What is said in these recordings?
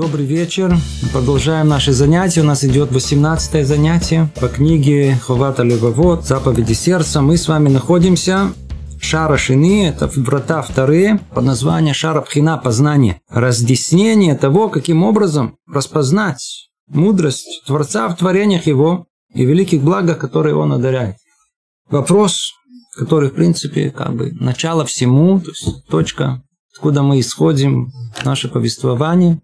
Добрый вечер. Продолжаем наши занятия. У нас идет 18 занятие по книге Ховата Левовод «Заповеди сердца». Мы с вами находимся Шара Шины, это врата вторые, под названием Шара Пхина познание. Разъяснение того, каким образом распознать мудрость Творца в творениях Его и великих благах, которые Он одаряет. Вопрос, который, в принципе, как бы начало всему, то есть точка, откуда мы исходим, наше повествование,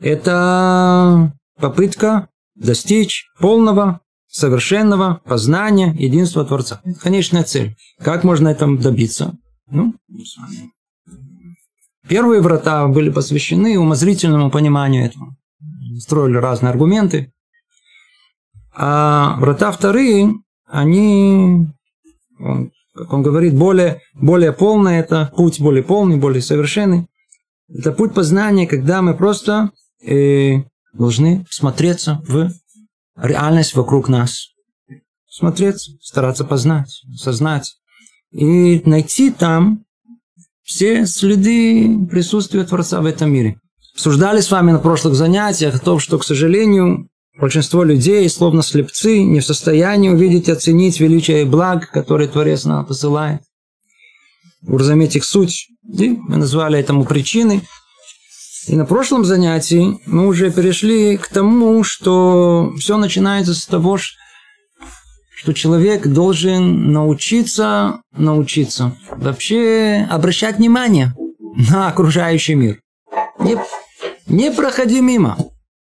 это попытка достичь полного, совершенного познания единства Творца. Это конечная цель. Как можно этому добиться? Ну, первые врата были посвящены умозрительному пониманию этого. Строили разные аргументы. А врата вторые, они, он, как он говорит, более, более полный, это путь более полный, более совершенный. Это путь познания, когда мы просто э, должны смотреться в реальность вокруг нас. Смотреться, стараться познать, осознать. И найти там все следы присутствия Творца в этом мире. Обсуждали с вами на прошлых занятиях о том, что, к сожалению, большинство людей, словно слепцы, не в состоянии увидеть и оценить величие и благ, которые Творец нам посылает. Уразуметь их суть. И мы назвали этому причиной. И на прошлом занятии мы уже перешли к тому, что все начинается с того, что человек должен научиться, научиться вообще обращать внимание на окружающий мир. Не, не проходи мимо.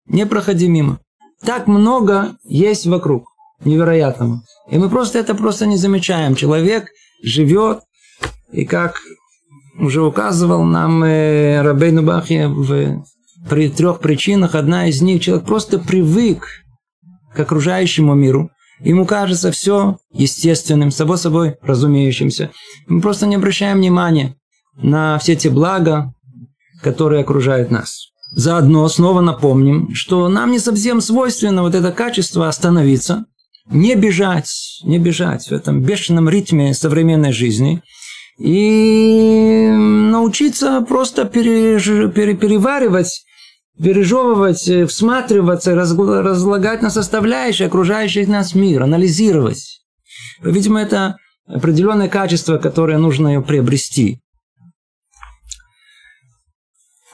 Не проходи мимо. Так много есть вокруг невероятного. И мы просто это просто не замечаем. Человек живет, и как уже указывал нам э, Рабейну Бахья в при трех причинах. Одна из них, человек просто привык к окружающему миру. Ему кажется все естественным, само собой разумеющимся. Мы просто не обращаем внимания на все те блага, которые окружают нас. Заодно снова напомним, что нам не совсем свойственно вот это качество остановиться, не бежать, не бежать в этом бешеном ритме современной жизни – и научиться просто переж... пере... переваривать, пережевывать, э, всматриваться, разлагать на составляющие окружающий нас мир, анализировать. Видимо, это определенное качество, которое нужно приобрести.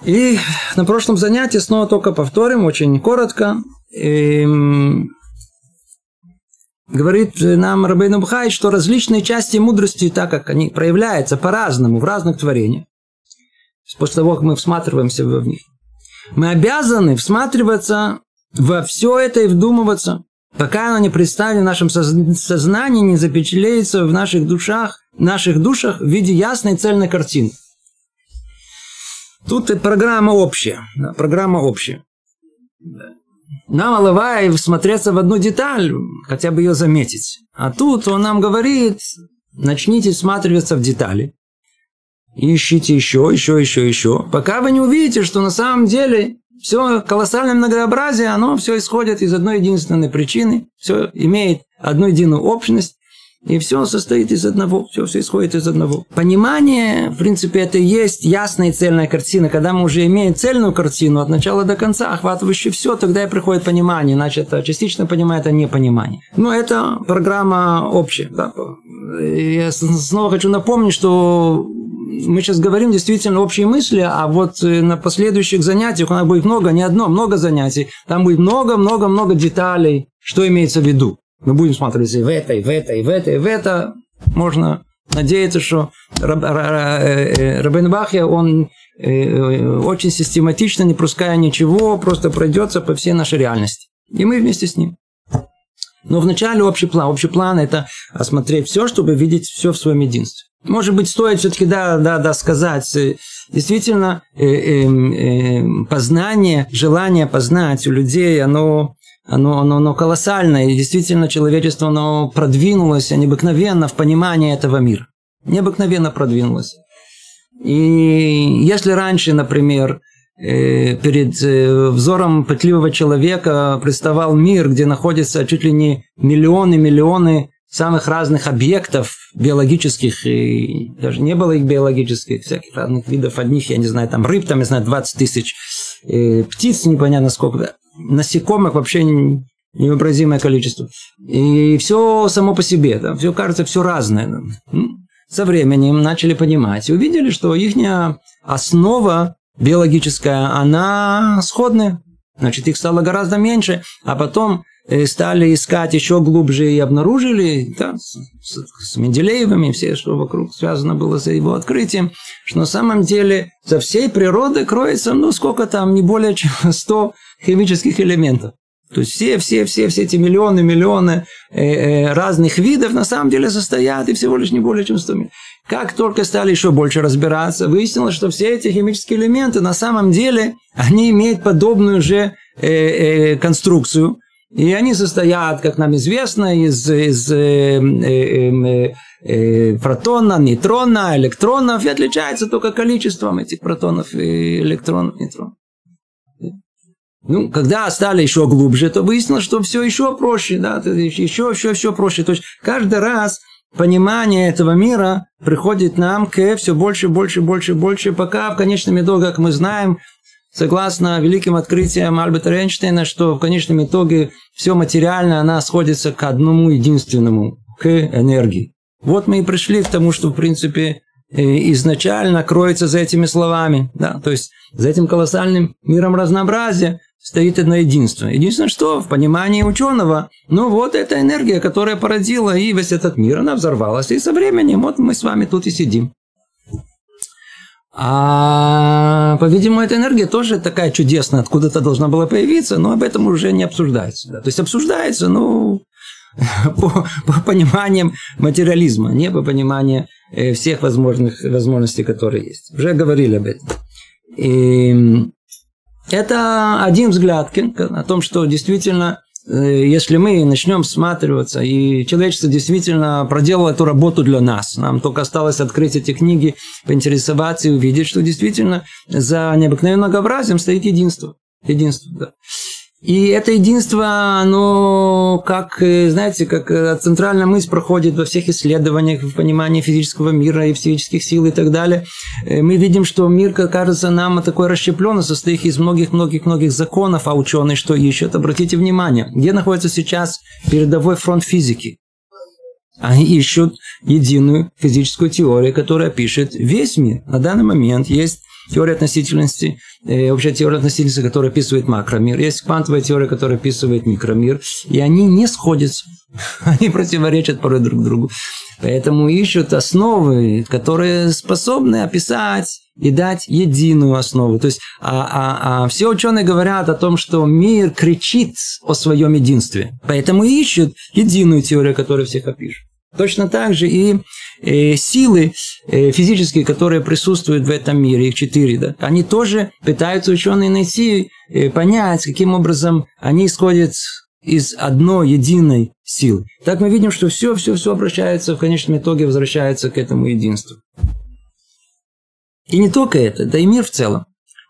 И на прошлом занятии снова только повторим, очень коротко. Эм, говорит нам Рабейн Бхай, что различные части мудрости, так как они проявляются по-разному в разных творениях, после того, как мы всматриваемся в них, мы обязаны всматриваться во все это и вдумываться, пока оно не представлено в нашем сознании, не запечатлеется в наших душах, наших душах в виде ясной цельной картины. Тут и программа общая. Да, программа общая. Нам Алавай всмотреться в одну деталь, хотя бы ее заметить. А тут он нам говорит, начните всматриваться в детали. Ищите еще, еще, еще, еще. Пока вы не увидите, что на самом деле все колоссальное многообразие, оно все исходит из одной единственной причины. Все имеет одну единую общность. И все состоит из одного, все, все исходит из одного. Понимание, в принципе, это и есть ясная и цельная картина. Когда мы уже имеем цельную картину от начала до конца, охватывающую все, тогда и приходит понимание. Иначе это частично понимание, это непонимание. Но это программа общая. Да? Я снова хочу напомнить, что мы сейчас говорим действительно общие мысли, а вот э, на последующих занятиях у нас будет много, не одно, много занятий. Там будет много-много-много деталей, что имеется в виду. Мы будем смотреть и в это, и в это, и в это, и в это. Можно надеяться, что Раб, э, Рабин Бахья, он э, очень систематично, не пропуская ничего, просто пройдется по всей нашей реальности. И мы вместе с ним. Но вначале общий план. Общий план – это осмотреть все, чтобы видеть все в своем единстве. Может быть, стоит все-таки, да, да, да, сказать, э, действительно, э, э, э, познание, желание познать у людей, оно оно, оно, оно колоссальное, и действительно человечество оно продвинулось необыкновенно в понимании этого мира. Необыкновенно продвинулось. И если раньше, например, э, перед э, взором пытливого человека представал мир, где находятся чуть ли не миллионы-миллионы самых разных объектов биологических, и даже не было их биологических, всяких разных видов, одних, я не знаю, там рыб, там, я знаю, 20 тысяч, э, птиц непонятно сколько, насекомых вообще невообразимое количество. И все само по себе, да, все кажется, все разное. Да. Со временем начали понимать и увидели, что их основа биологическая, она сходная. Значит, их стало гораздо меньше, а потом э, стали искать еще глубже и обнаружили, да, с, с, Менделеевыми, все, что вокруг связано было с его открытием, что на самом деле за всей природой кроется, ну, сколько там, не более чем 100 химических элементов. То есть все, все, все, все эти миллионы, миллионы э, э, разных видов на самом деле состоят и всего лишь не более чем 100 миллионов. Как только стали еще больше разбираться, выяснилось, что все эти химические элементы на самом деле, они имеют подобную же конструкцию. И они состоят, как нам известно, из, из э, э, э, э, протона, нейтрона, электронов, и отличается только количеством этих протонов и электронов, нейтронов. Ну, когда стали еще глубже, то выяснилось, что все еще проще, да, еще, еще, еще проще. То есть каждый раз понимание этого мира приходит нам к все больше, больше, больше, больше, пока в конечном итоге, как мы знаем, согласно великим открытиям Альберта Эйнштейна, что в конечном итоге все материальное, она сходится к одному единственному, к энергии. Вот мы и пришли к тому, что, в принципе, э, изначально кроется за этими словами, да, то есть за этим колоссальным миром разнообразия, стоит одно единство. Единственное, что в понимании ученого, ну вот эта энергия, которая породила и весь этот мир, она взорвалась. И со временем вот мы с вами тут и сидим. А, по-видимому, эта энергия тоже такая чудесная, откуда-то должна была появиться, но об этом уже не обсуждается. Да. То есть обсуждается, ну, по, по пониманиям материализма, не по пониманию э, всех возможных возможностей, которые есть. Уже говорили об этом. И это один взгляд о том, что действительно, если мы начнем всматриваться, и человечество действительно проделало эту работу для нас, нам только осталось открыть эти книги, поинтересоваться и увидеть, что действительно за необыкновенным многообразием стоит единство. Единство, да. И это единство, оно, как, э, знаете, как э, центральная мысль проходит во всех исследованиях, в понимании физического мира и физических сил и так далее. Э, мы видим, что мир, как кажется нам, такой расщепленный, состоит из многих-многих-многих законов, а ученые что ищут? Обратите внимание, где находится сейчас передовой фронт физики? Они ищут единую физическую теорию, которая пишет весь мир. На данный момент есть теория относительности, общая теория относительности, которая описывает макромир, есть квантовая теория, которая описывает микромир, и они не сходятся, они противоречат порой друг другу. Поэтому ищут основы, которые способны описать и дать единую основу. То есть а, а, а все ученые говорят о том, что мир кричит о своем единстве. Поэтому ищут единую теорию, которая всех опишет. Точно так же и э, силы э, физические, которые присутствуют в этом мире, их четыре, да, они тоже пытаются ученые найти, э, понять, каким образом они исходят из одной единой силы. Так мы видим, что все, все, все обращается, в конечном итоге возвращается к этому единству. И не только это, да и мир в целом.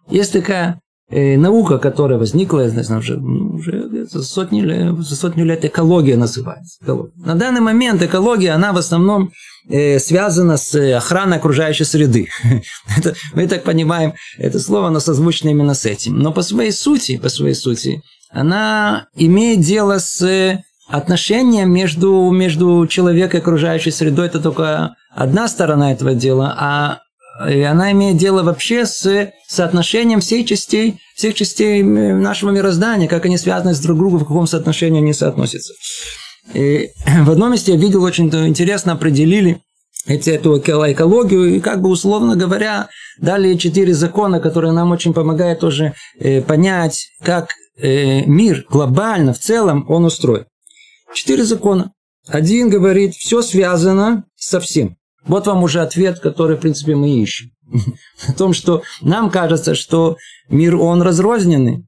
Есть такая э, наука, которая возникла, я знаю, уже, ну, уже за, сотни, за сотню лет экология называется. Экология. На данный момент экология, она в основном э, связана с охраной окружающей среды. это, мы так понимаем, это слово, оно созвучно именно с этим. Но по своей сути, по своей сути, она имеет дело с отношением между, между человеком и окружающей средой. Это только одна сторона этого дела, а и она имеет дело вообще с соотношением всех частей, всех частей нашего мироздания, как они связаны с друг другом, в каком соотношении они соотносятся. И в одном месте я видел очень интересно определили эти, эту экологию, и как бы условно говоря, дали четыре закона, которые нам очень помогают тоже э, понять, как э, мир глобально, в целом, он устроен. Четыре закона. Один говорит, все связано со всем. Вот вам уже ответ, который, в принципе, мы ищем. О том, что нам кажется, что мир, он разрозненный.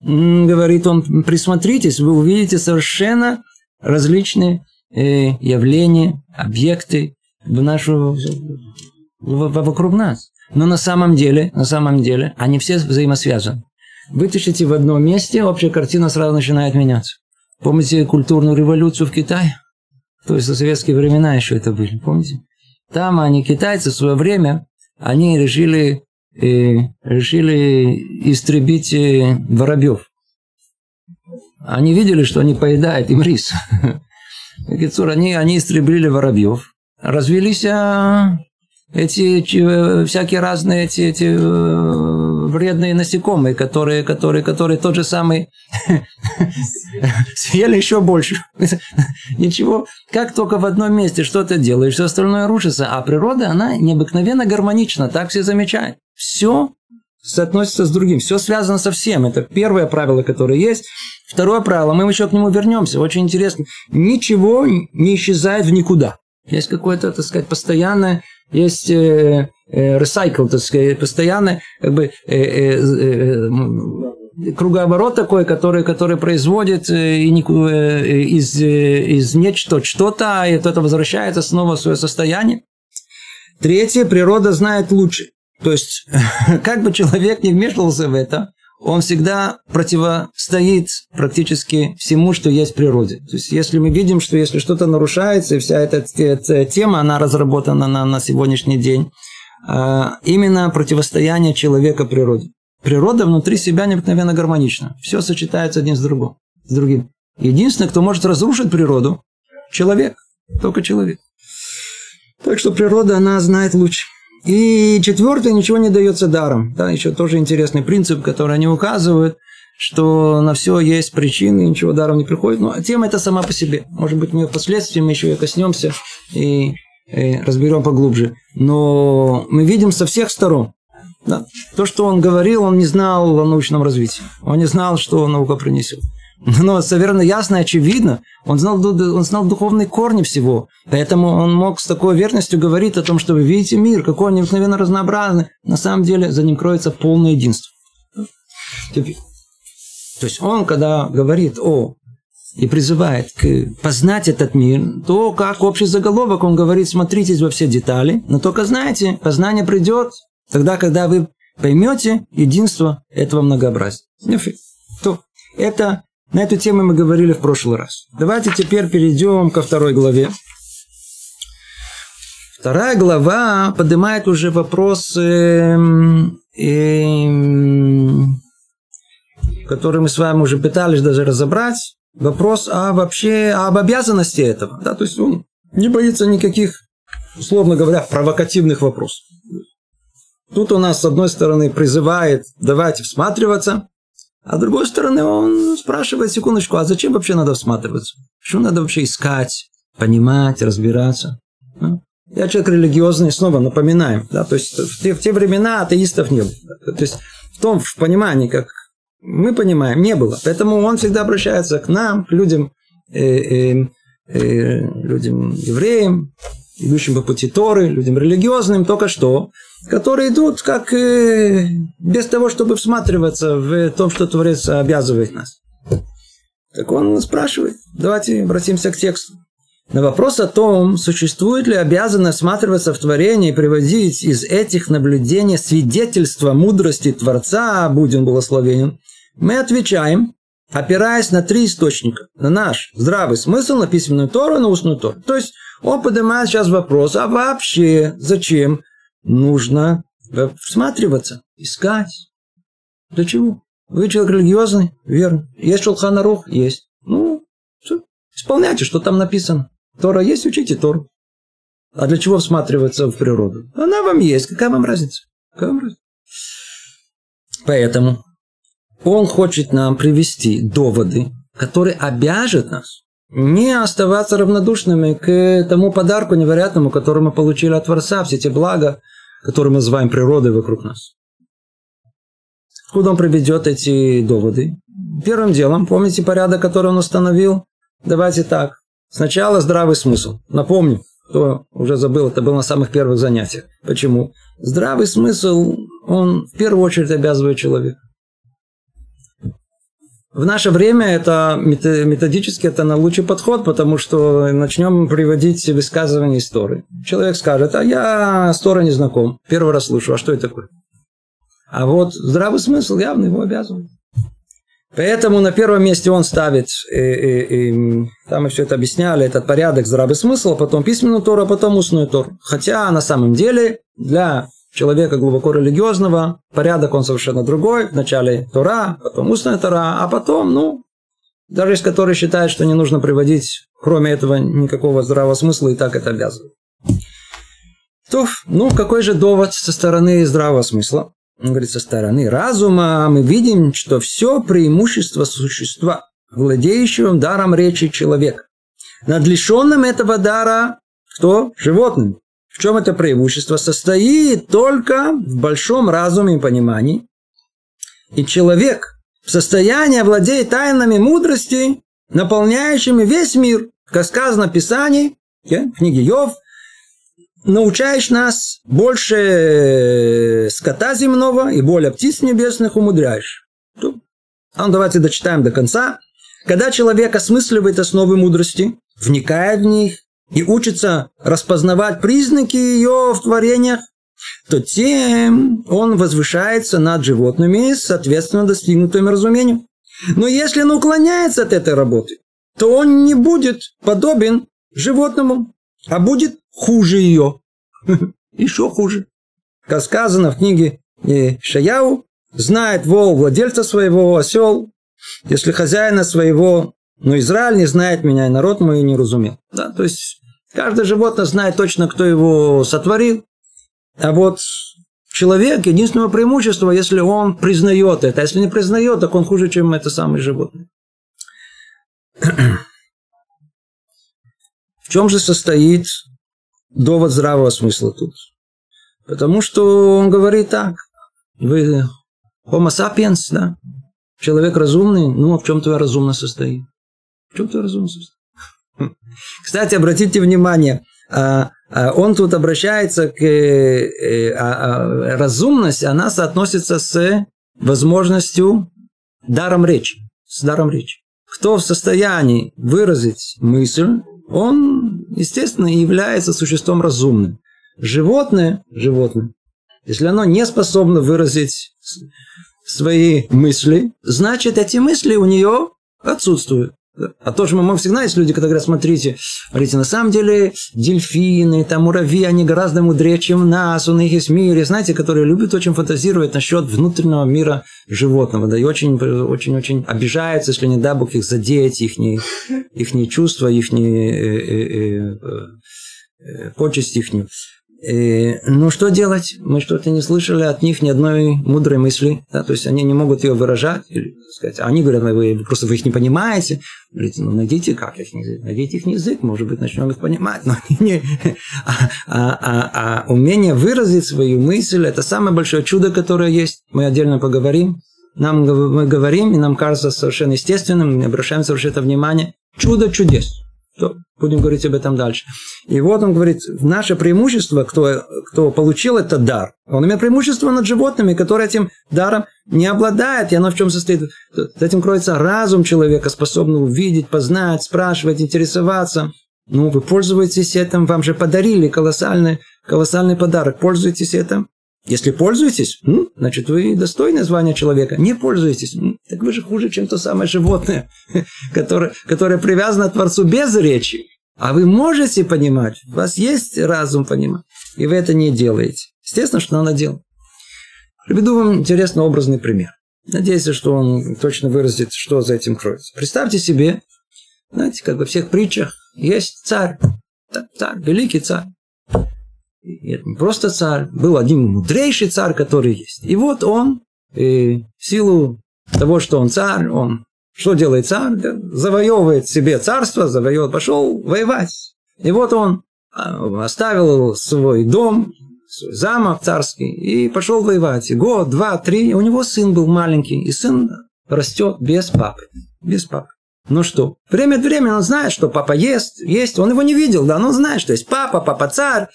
Говорит он, присмотритесь, вы увидите совершенно различные э, явления, объекты в нашу, вокруг нас. Но на самом деле, на самом деле, они все взаимосвязаны. Вытащите в одном месте, общая картина сразу начинает меняться. Помните культурную революцию в Китае? То есть, в советские времена еще это были, помните? Там они, китайцы, в свое время, они решили э, решили истребить э, воробьев. Они видели, что они поедают им рис. Они, они истребили воробьев. Развелись а, эти всякие разные эти, эти э, вредные насекомые, которые, которые, которые тот же самый съели еще больше. Ничего, как только в одном месте что-то делаешь, все остальное рушится, а природа, она необыкновенно гармонична, так все замечают. Все соотносится с другим, все связано со всем. Это первое правило, которое есть. Второе правило, мы еще к нему вернемся, очень интересно. Ничего не исчезает в никуда. Есть какое-то, так сказать, постоянное есть э, э, recycle, так сказать, постоянно как бы э, э, э, круговорот такой, который, который производит э, из, из нечто что-то, и это возвращается снова в свое состояние. Третье, природа знает лучше. То есть, как бы человек не вмешивался в это, он всегда противостоит практически всему, что есть в природе. То есть, если мы видим, что если что-то нарушается, и вся эта, эта тема, она разработана на, на сегодняшний день, а, именно противостояние человека природе. Природа внутри себя необыкновенно гармонична. Все сочетается один с другим. С другим. Единственное, кто может разрушить природу – человек. Только человек. Так что природа, она знает лучше. И четвертое, ничего не дается даром. Да, еще тоже интересный принцип, который они указывают, что на все есть причины, ничего даром не приходит. Но тема это сама по себе. Может быть, мы впоследствии мы еще и коснемся и, и разберем поглубже. Но мы видим со всех сторон. Да, то, что он говорил, он не знал о научном развитии. Он не знал, что наука принесет. Но совершенно ясно и очевидно, он знал, он знал духовные корни всего. Поэтому он мог с такой верностью говорить о том, что вы видите мир, какой он необыкновенно разнообразный. На самом деле за ним кроется полное единство. То есть он, когда говорит о и призывает к познать этот мир, то как общий заголовок он говорит, смотритесь во все детали, но только знаете, познание придет тогда, когда вы поймете единство этого многообразия. То это на эту тему мы говорили в прошлый раз. Давайте теперь перейдем ко второй главе. Вторая глава поднимает уже вопрос, э, э, который мы с вами уже пытались даже разобрать. Вопрос о вообще об обязанности этого. Да, то есть он не боится никаких, условно говоря, провокативных вопросов. Тут у нас, с одной стороны, призывает давайте всматриваться, а с другой стороны, он спрашивает, секундочку, а зачем вообще надо всматриваться? Почему надо вообще искать, понимать, разбираться? Ну, я человек религиозный, снова напоминаем. Да? То есть в те, в те времена атеистов не было. То есть в том в понимании, как мы понимаем, не было. Поэтому он всегда обращается к нам, к людям, э, э, э, людям евреям, идущим по пути Торы, людям религиозным, только что, которые идут как э, без того, чтобы всматриваться в том, что Творец обязывает нас. Так он спрашивает. Давайте обратимся к тексту. На вопрос о том, существует ли обязанность всматриваться в творение и приводить из этих наблюдений свидетельства мудрости Творца, будем благословенен, мы отвечаем, опираясь на три источника. На наш здравый смысл, на письменную Тору на устную Тору. То есть, он поднимает сейчас вопрос, а вообще зачем нужно всматриваться, искать? Для чего? Вы человек религиозный? Верно. Есть Шулханарух? Есть. Ну, все. Исполняйте, что там написано. Тора есть, учите Тору. А для чего всматриваться в природу? Она вам есть. Какая вам разница? Какая вам разница? Поэтому он хочет нам привести доводы, которые обяжут нас не оставаться равнодушными к тому подарку невероятному, который мы получили от Творца, все те блага, которые мы называем природой вокруг нас. Куда он приведет эти доводы? Первым делом, помните порядок, который он установил? Давайте так. Сначала здравый смысл. Напомню, кто уже забыл, это было на самых первых занятиях. Почему? Здравый смысл, он в первую очередь обязывает человека. В наше время это методически это на лучший подход, потому что начнем приводить высказывания истории. Человек скажет, а я с Торой не знаком, первый раз слышу, а что это такое? А вот здравый смысл явно его обязывает. Поэтому на первом месте он ставит, и, и, и, там мы все это объясняли, этот порядок, здравый смысл, потом письменную Тору, а потом устную Тору. Хотя на самом деле для человека глубоко религиозного, порядок он совершенно другой. Вначале Тора, потом устная Тора, а потом, ну, даже из которой считает, что не нужно приводить, кроме этого, никакого здравого смысла, и так это обязывает. То, ну, какой же довод со стороны здравого смысла? Он говорит, со стороны разума мы видим, что все преимущество существа, владеющего даром речи человека, над лишенным этого дара кто? Животным. В чем это преимущество? Состоит только в большом разуме и понимании. И человек в состоянии овладеть тайнами мудрости, наполняющими весь мир, как сказано в Писании, в книге Йов, научаешь нас больше скота земного и более птиц небесных умудряешь. А ну, давайте дочитаем до конца. Когда человек осмысливает основы мудрости, вникает в них и учится распознавать признаки ее в творениях, то тем он возвышается над животными, соответственно, достигнутым разумению. Но если он уклоняется от этой работы, то он не будет подобен животному, а будет хуже ее. Еще хуже. Как сказано в книге Шаяу, знает вол владельца своего, осел, если хозяина своего, но Израиль не знает меня, и народ мой не разумел. Да, то есть каждое животное знает точно, кто его сотворил, а вот человек, единственное преимущество, если он признает это. А если не признает, так он хуже, чем это самое животное. В чем же состоит довод здравого смысла тут? Потому что он говорит так. Вы homo sapiens, да? Человек разумный, ну, а в чем твоя разумность состоит? В чем твоя разумность состоит? Кстати, обратите внимание, а, а он тут обращается к э, э, а, разумности, она соотносится с возможностью даром речи, с даром речи. Кто в состоянии выразить мысль, он, естественно, является существом разумным. Животное, животное, если оно не способно выразить свои мысли, значит, эти мысли у нее отсутствуют. А то, что мы, мы всегда есть люди, которые говорят, смотрите, смотрите, на самом деле дельфины, там муравьи, они гораздо мудрее, чем нас, у них есть мир, знаете, которые любят очень фантазировать насчет внутреннего мира животного, да, и очень, очень, очень обижаются, если не дай Бог их задеть, их, их чувства, их э, э, э, почесть их. И, ну, что делать? Мы что-то не слышали от них ни одной мудрой мысли. Да? То есть они не могут ее выражать. Или, сказать, они говорят, вы просто вы их не понимаете. Говорите, ну, найдите как их. Найдите их язык, может быть, начнем их понимать. Но не, а, а, а, а умение выразить свою мысль – это самое большое чудо, которое есть. Мы отдельно поговорим. Нам мы говорим, и нам кажется совершенно естественным, мы обращаем совершенно внимание. Чудо чудес. То будем говорить об этом дальше. И вот он говорит, наше преимущество, кто, кто получил этот дар, он имеет преимущество над животными, которые этим даром не обладают. И оно в чем состоит? С этим кроется разум человека, способный увидеть, познать, спрашивать, интересоваться. Ну, вы пользуетесь этим, вам же подарили колоссальный, колоссальный подарок. Пользуйтесь этим. Если пользуетесь, значит, вы достойны звания человека. Не пользуетесь, так вы же хуже, чем то самое животное, которое, которое привязано к Творцу без речи. А вы можете понимать, у вас есть разум понимать, и вы это не делаете. Естественно, что надо делать. Приведу вам интересный образный пример. Надеюсь, что он точно выразит, что за этим кроется. Представьте себе, знаете, как во всех притчах, есть царь, царь, великий царь. И не просто царь, был один мудрейший царь, который есть. И вот он, и в силу того, что он царь, он что делает царь? Завоевывает себе царство, завоевывает, пошел воевать. И вот он а, оставил свой дом, свой замок царский и пошел воевать. И год, два, три, у него сын был маленький, и сын растет без папы. Без папы. Ну что, время от времени он знает, что папа ест, есть, он его не видел, да, но он знает, что есть папа, папа царь,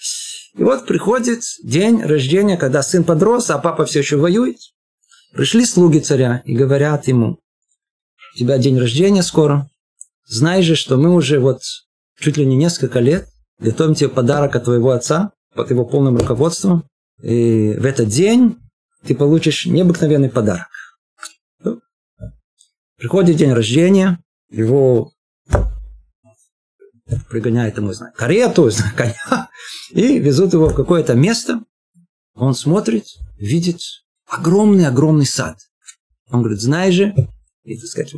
и вот приходит день рождения, когда сын подрос, а папа все еще воюет. Пришли слуги царя и говорят ему, у тебя день рождения скоро. Знаешь же, что мы уже вот чуть ли не несколько лет готовим тебе подарок от твоего отца под его полным руководством. И в этот день ты получишь необыкновенный подарок. Приходит день рождения, его пригоняет ему, знаю, карету, коня, и везут его в какое-то место. Он смотрит, видит огромный-огромный сад. Он говорит, знаешь же, и, так сказать,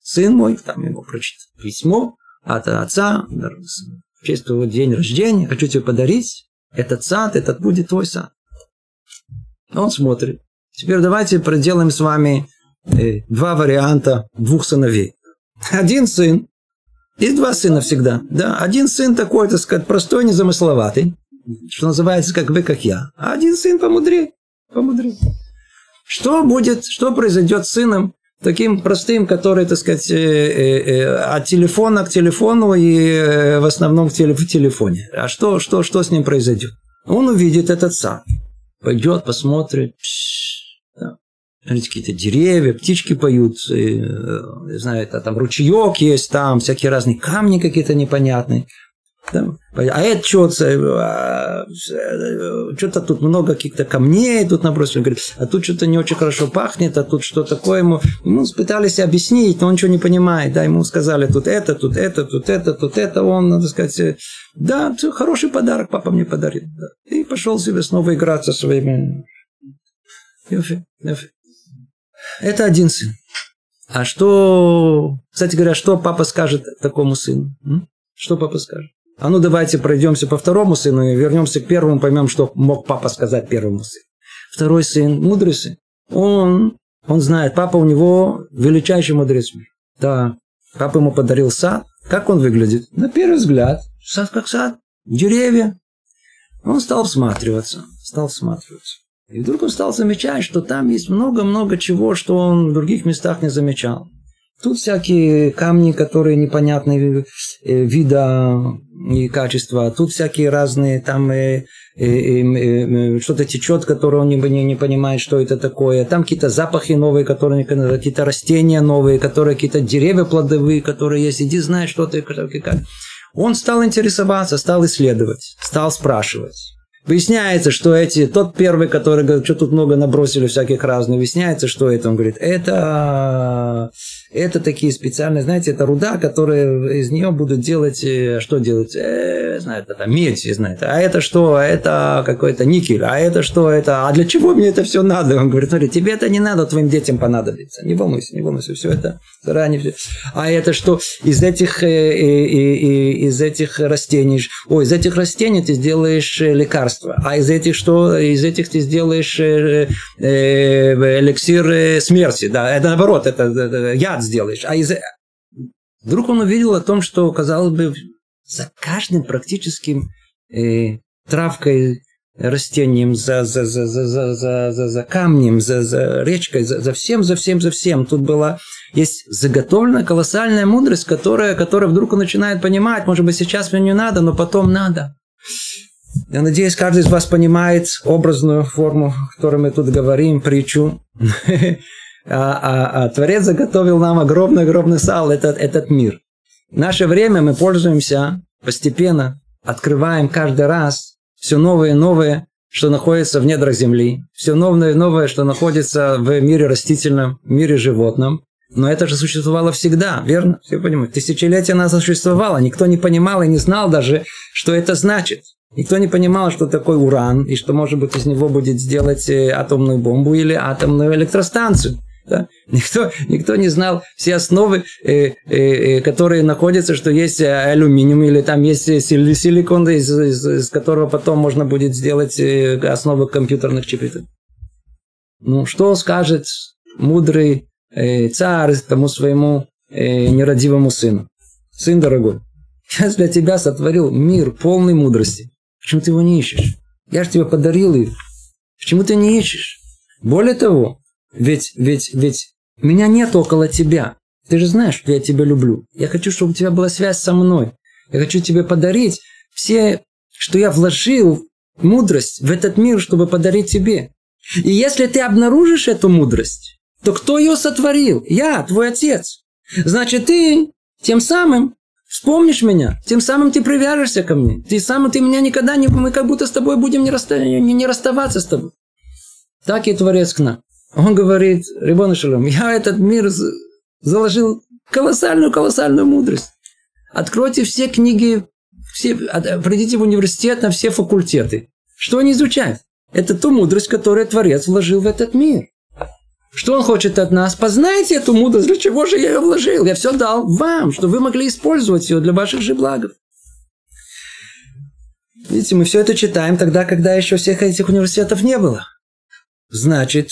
сын мой, там ему прочитал письмо от отца, в честь твоего день рождения, хочу тебе подарить этот сад, этот будет твой сад. Он смотрит. Теперь давайте проделаем с вами э, два варианта двух сыновей. Один сын и два сына всегда. Да? Один сын такой, так сказать, простой, незамысловатый, что называется, как вы, как я. А один сын помудрее. помудрее. Что будет, что произойдет с сыном, таким простым, который, так сказать, э, э, э, от телефона к телефону и в основном в телефоне. А что, что, что с ним произойдет? Он увидит этот сад, пойдет, посмотрит, да. какие-то деревья, птички поют, не знаю, это там ручеек есть, там всякие разные камни какие-то непонятные. Да? А это что, а, что-то тут много каких-то камней тут набросили. Говорит, а тут что-то не очень хорошо пахнет, а тут что такое ему. Ему пытались объяснить, но он ничего не понимает. Да, ему сказали, тут это, тут это, тут это, тут это. Он, надо сказать, да, хороший подарок папа мне подарил. Да. И пошел себе снова играть со своими... Это один сын. А что, кстати говоря, что папа скажет такому сыну? Что папа скажет? А ну давайте пройдемся по второму сыну и вернемся к первому, поймем, что мог папа сказать первому сыну. Второй сын, мудрый сын, он, он знает, папа у него величайший мудрец мира. Да, папа ему подарил сад. Как он выглядит? На первый взгляд, сад как сад, деревья. Он стал всматриваться, стал всматриваться. И вдруг он стал замечать, что там есть много-много чего, что он в других местах не замечал. Тут всякие камни, которые непонятные э, вида и качества. Тут всякие разные, там э, э, э, э, что-то течет, которое он не, не, не понимает, что это такое. Там какие-то запахи новые, которые какие-то растения новые, которые какие-то деревья плодовые, которые есть. Иди знай, что ты как. Он стал интересоваться, стал исследовать, стал спрашивать. Выясняется, что эти, тот первый, который говорит, что тут много набросили всяких разных, выясняется, что это, он говорит, это это такие специальные, знаете, это руда, которая из нее будут делать, э, что делать, э, знаю, это медь, знаете, а это что, это какой-то никель, а это что, это, а для чего мне это все надо? Он говорит, смотри, тебе это не надо, твоим детям понадобится, не волнуйся, не волнуйся, все это заранее, все. а это что, из этих, э, э, э, из этих растений, ой, из этих растений ты сделаешь э, лекарство, а из этих что, из этих ты сделаешь э, эликсир смерти, да, это наоборот, это, это яд яд сделаешь. А из... Вдруг он увидел о том, что, казалось бы, за каждым практическим э, травкой, растением, за, за, за, за, за, за, за, за камнем, за, за речкой, за, за всем, за всем, за всем. Тут была есть заготовленная колоссальная мудрость, которая, которая вдруг он начинает понимать, может быть, сейчас мне не надо, но потом надо. Я надеюсь, каждый из вас понимает образную форму, о которой мы тут говорим, притчу. а, а, а Творец заготовил нам огромный-огромный сал, этот, этот мир. В наше время мы пользуемся постепенно, открываем каждый раз все новое и новое, что находится в недрах земли, все новое и новое, что находится в мире растительном, в мире животном. Но это же существовало всегда, верно? Все понимают. Тысячелетия нас существовало. Никто не понимал и не знал даже, что это значит. Никто не понимал, что такое уран, и что, может быть, из него будет сделать э, атомную бомбу или атомную электростанцию. Да? Никто, никто не знал все основы, э, э, э, которые находятся, что есть алюминиум или там есть силикон, из, из, из которого потом можно будет сделать э, основы компьютерных чипов. Ну, что скажет мудрый э, царь тому своему э, нерадивому сыну? Сын дорогой, я для тебя сотворил мир полной мудрости. Почему ты его не ищешь? Я же тебе подарил его. Почему ты не ищешь? Более того, ведь, ведь, ведь меня нет около тебя. Ты же знаешь, что я тебя люблю. Я хочу, чтобы у тебя была связь со мной. Я хочу тебе подарить все, что я вложил, мудрость в этот мир, чтобы подарить тебе. И если ты обнаружишь эту мудрость, то кто ее сотворил? Я, твой отец. Значит, ты тем самым вспомнишь меня, тем самым ты привяжешься ко мне. Ты сам, ты меня никогда не... Мы как будто с тобой будем не, расста... не, не расставаться с тобой. Так и Творец к нам. Он говорит, Рибон Шалом, я этот мир заложил колоссальную-колоссальную мудрость. Откройте все книги, все, придите в университет на все факультеты. Что они изучают? это ту мудрость, которую Творец вложил в этот мир. Что он хочет от нас? Познайте эту мудрость, для чего же я ее вложил? Я все дал вам, чтобы вы могли использовать ее для ваших же благов. Видите, мы все это читаем тогда, когда еще всех этих университетов не было. Значит,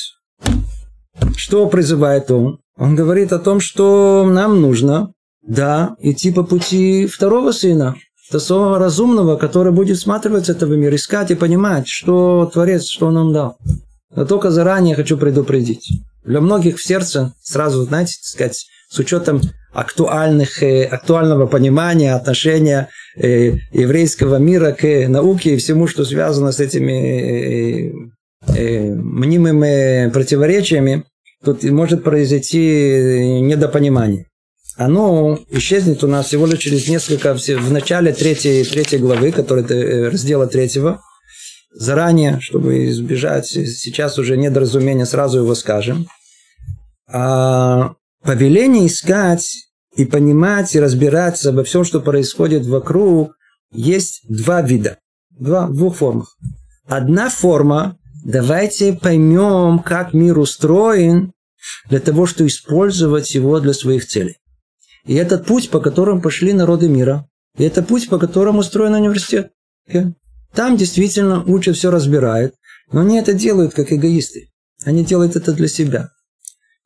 что призывает он? Он говорит о том, что нам нужно, да, идти по пути второго сына, то самого разумного, который будет всматриваться этого мира, искать и понимать, что Творец, что он нам дал. Но только заранее хочу предупредить. Для многих в сердце сразу, знаете, так сказать, с учетом актуальных, э, актуального понимания, отношения э, еврейского мира к науке и всему, что связано с этими э, мнимыми противоречиями, тут может произойти недопонимание. Оно исчезнет у нас всего лишь через несколько, в начале третьей, третьей главы, которая раздела третьего, заранее, чтобы избежать сейчас уже недоразумения, сразу его скажем. А повеление искать и понимать и разбираться обо всем, что происходит вокруг, есть два вида, два, в двух формах. Одна форма – давайте поймем, как мир устроен, для того, чтобы использовать его для своих целей. И этот путь, по которому пошли народы мира. И это путь, по которому устроен университет. Там действительно лучше все разбирают, но они это делают как эгоисты. Они делают это для себя.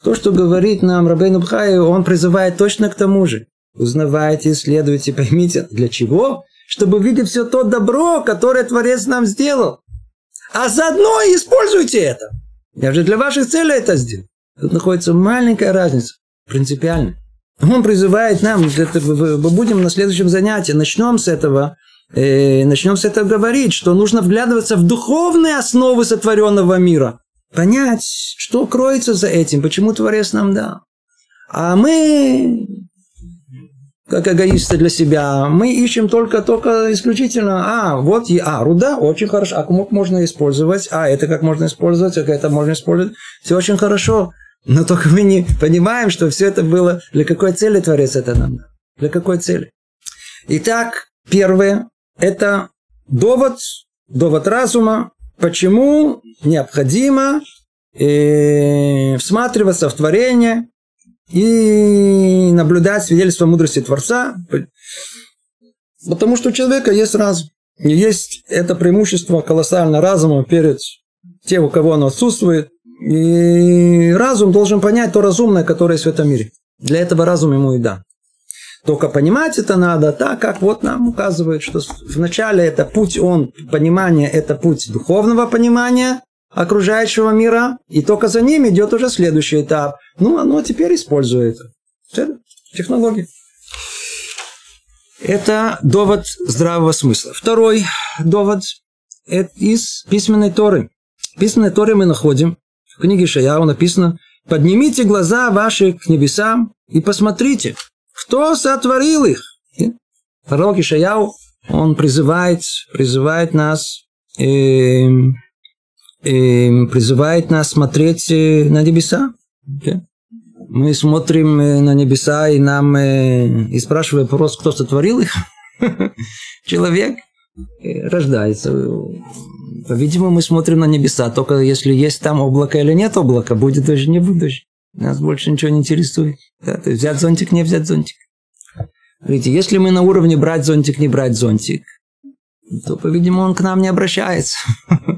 То, что говорит нам Рабейн Бхай, он призывает точно к тому же. Узнавайте, исследуйте, поймите, для чего? Чтобы видеть все то добро, которое Творец нам сделал. А заодно используйте это. Я же для ваших целей это сделал. Тут находится маленькая разница, принципиальная. Он призывает нам, мы будем на следующем занятии, начнем с этого, э, начнем с этого говорить, что нужно вглядываться в духовные основы сотворенного мира понять, что кроется за этим, почему Творец нам дал. А мы, как эгоисты для себя, мы ищем только, только исключительно, а, вот, а, руда, очень хорошо, а как можно использовать, а, это как можно использовать, а это можно использовать, все очень хорошо. Но только мы не понимаем, что все это было, для какой цели Творец это нам. Для какой цели? Итак, первое, это довод, довод разума, почему необходимо э, всматриваться в творение и наблюдать свидетельство мудрости Творца, потому что у человека есть разум. И есть это преимущество колоссально разума перед тем, у кого оно отсутствует. И разум должен понять то разумное, которое есть в этом мире. Для этого разум ему и да. Только понимать это надо так, как вот нам указывает, что вначале это путь, он, понимание, это путь духовного понимания окружающего мира, и только за ним идет уже следующий этап. Ну, оно теперь использует это. Технология. Это довод здравого смысла. Второй довод – это из письменной Торы. В письменной Торе мы находим, в книге Шаяу написано «Поднимите глаза ваши к небесам и посмотрите, кто сотворил их? Пророк Ишаяу, он призывает, призывает нас, э, призывает нас смотреть э, на небеса. Мы смотрим э, на небеса и нам э, и спрашиваем вопрос, кто сотворил их. Человек рождается. По-видимому, мы смотрим на небеса, только если есть там облако или нет облака, будет дождь, не будет дождь. Нас больше ничего не интересует. Да, то есть взять зонтик, не взять зонтик. Видите, если мы на уровне брать зонтик, не брать зонтик, то, по-видимому, он к нам не обращается.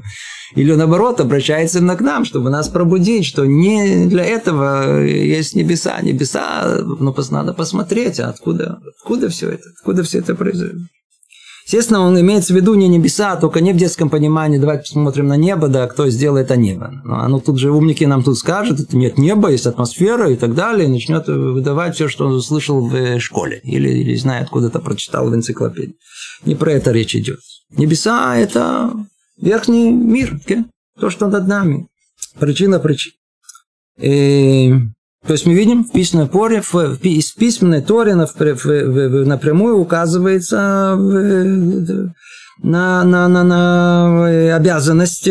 Или наоборот, обращается именно к нам, чтобы нас пробудить, что не для этого есть небеса. Небеса, ну, надо посмотреть, а откуда, откуда все это, откуда все это произойдет. Естественно, он имеется в виду не небеса, только не в детском понимании. Давайте посмотрим на небо, да, кто сделает это небо. Но оно тут же умники нам тут скажут, это нет неба, есть атмосфера и так далее, и начнет выдавать все, что он услышал в школе или, или знает, откуда-то прочитал в энциклопедии. Не про это речь идет. Небеса – это верхний мир, то, что над нами. Причина причин. И то есть мы видим в письменной Торе, в, в, из письменной Торе напрямую указывается на, на, на, на обязанность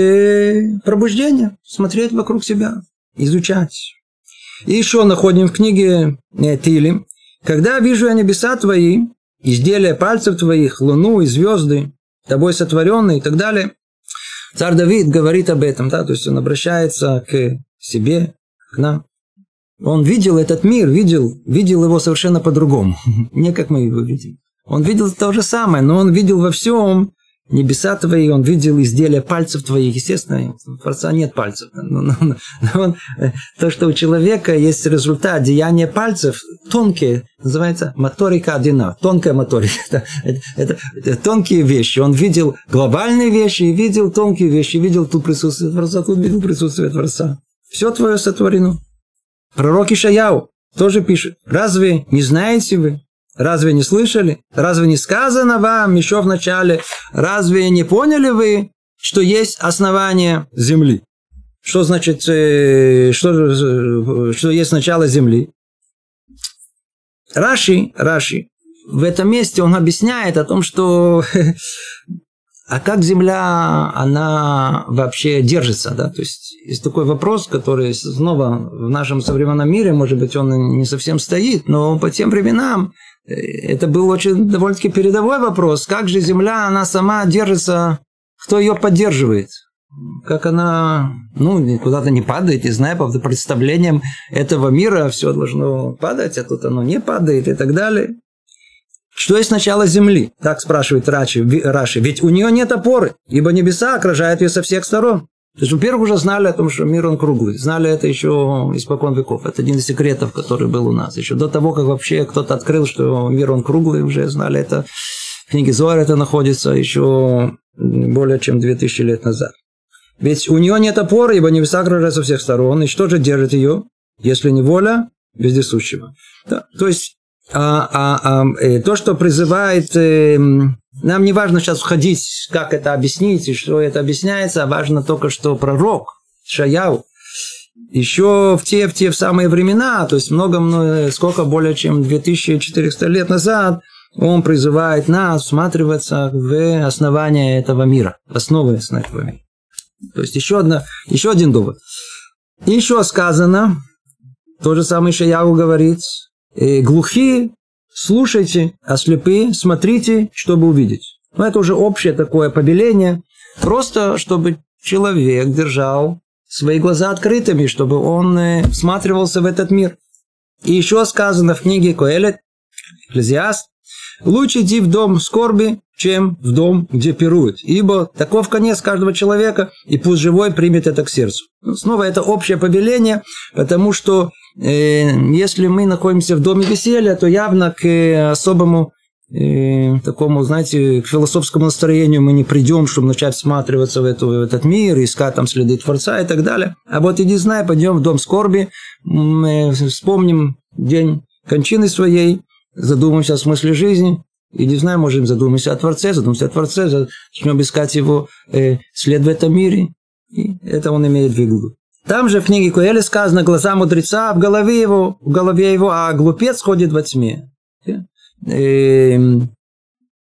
пробуждения, смотреть вокруг себя, изучать. И еще находим в книге э, Тили, когда вижу я небеса твои, изделия пальцев твоих, луну и звезды, тобой сотворенные и так далее, Царь Давид говорит об этом, да, то есть он обращается к себе, к нам. Он видел этот мир, видел, видел его совершенно по-другому, не как мы его видим. Он видел то же самое, но он видел во всем небеса твои, он видел изделия пальцев твоих. Естественно, у Творца нет пальцев. Но, но, но он, э, то, что у человека есть результат деяния пальцев, тонкие, называется моторика одина, тонкая моторика. Это, это, это, тонкие вещи. Он видел глобальные вещи видел тонкие вещи, видел тут присутствие Творца, тут видел присутствие Творца. Все твое сотворено. Пророк Ишаяу тоже пишет, разве не знаете вы, Разве не слышали? Разве не сказано вам еще в начале? Разве не поняли вы, что есть основание земли? Что значит, э, что, что есть начало земли? Раши, Раши, в этом месте он объясняет о том, что а как земля, она вообще держится, да? То есть есть такой вопрос, который снова в нашем современном мире, может быть, он не совсем стоит, но по тем временам это был очень довольно-таки передовой вопрос. Как же Земля, она сама держится, кто ее поддерживает? Как она, ну, куда-то не падает, не знаю, по представлениям этого мира все должно падать, а тут оно не падает и так далее. Что есть начало земли? Так спрашивает Раши. Раши. Ведь у нее нет опоры, ибо небеса окружают ее со всех сторон. То есть, во-первых, уже знали о том, что мир он круглый. Знали это еще испокон веков. Это один из секретов, который был у нас. Еще до того, как вообще кто-то открыл, что мир он круглый, уже знали это. В книге Зоар это находится еще более чем 2000 лет назад. Ведь у нее нет опоры, ибо небеса окружают со всех сторон. И что же держит ее, если не воля вездесущего? Да. То есть, а, а, а, э, то, что призывает э, нам не важно сейчас входить, как это объяснить и что это объясняется, а важно только, что пророк Шаяу еще в те, в те в самые времена, то есть много, много сколько более чем 2400 лет назад, он призывает нас всматриваться в основание этого мира, в основы этого мира. То есть еще, одна, еще один довод. еще сказано, то же самое Шаяу говорит, «Э, глухие слушайте, а слепые смотрите, чтобы увидеть. Но это уже общее такое повеление, просто чтобы человек держал свои глаза открытыми, чтобы он э, всматривался в этот мир. И еще сказано в книге Коэлет, Экклезиаст, лучше идти в дом скорби, чем в дом, где пируют. Ибо таков конец каждого человека, и пусть живой примет это к сердцу. Снова это общее повеление, потому что Э, если мы находимся в доме веселья, то явно к особому э, такому, знаете, к философскому настроению мы не придем, чтобы начать всматриваться в, эту, в этот мир, искать там следы Творца и так далее. А вот иди знай, пойдем в дом скорби, мы вспомним день кончины своей, задумаемся о смысле жизни, и не знаю, можем задуматься о Творце, задуматься о Творце, начнем искать его э, след в этом мире. И это он имеет в виду. Там же в книге Куэли сказано глаза мудреца в голове его, в голове его, а глупец ходит во тьме. И эм,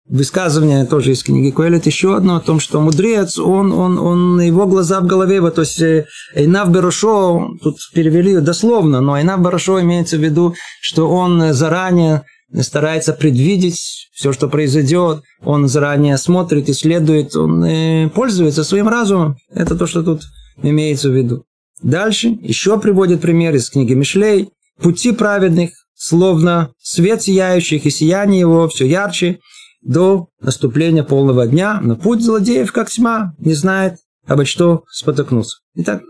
высказывание тоже из книги Куэлит еще одно о том, что мудрец, он, он, он, его глаза в голове его, то есть э, Эйнав Берушо, тут перевели дословно, но Эйнав Берушо имеется в виду, что он заранее старается предвидеть все, что произойдет, он заранее смотрит, исследует, он э, пользуется своим разумом. Это то, что тут имеется в виду. Дальше еще приводит пример из книги Мишлей. Пути праведных, словно свет сияющих, и сияние его все ярче до наступления полного дня, но путь злодеев, как тьма, не знает, обо что спотыкнуться. Итак,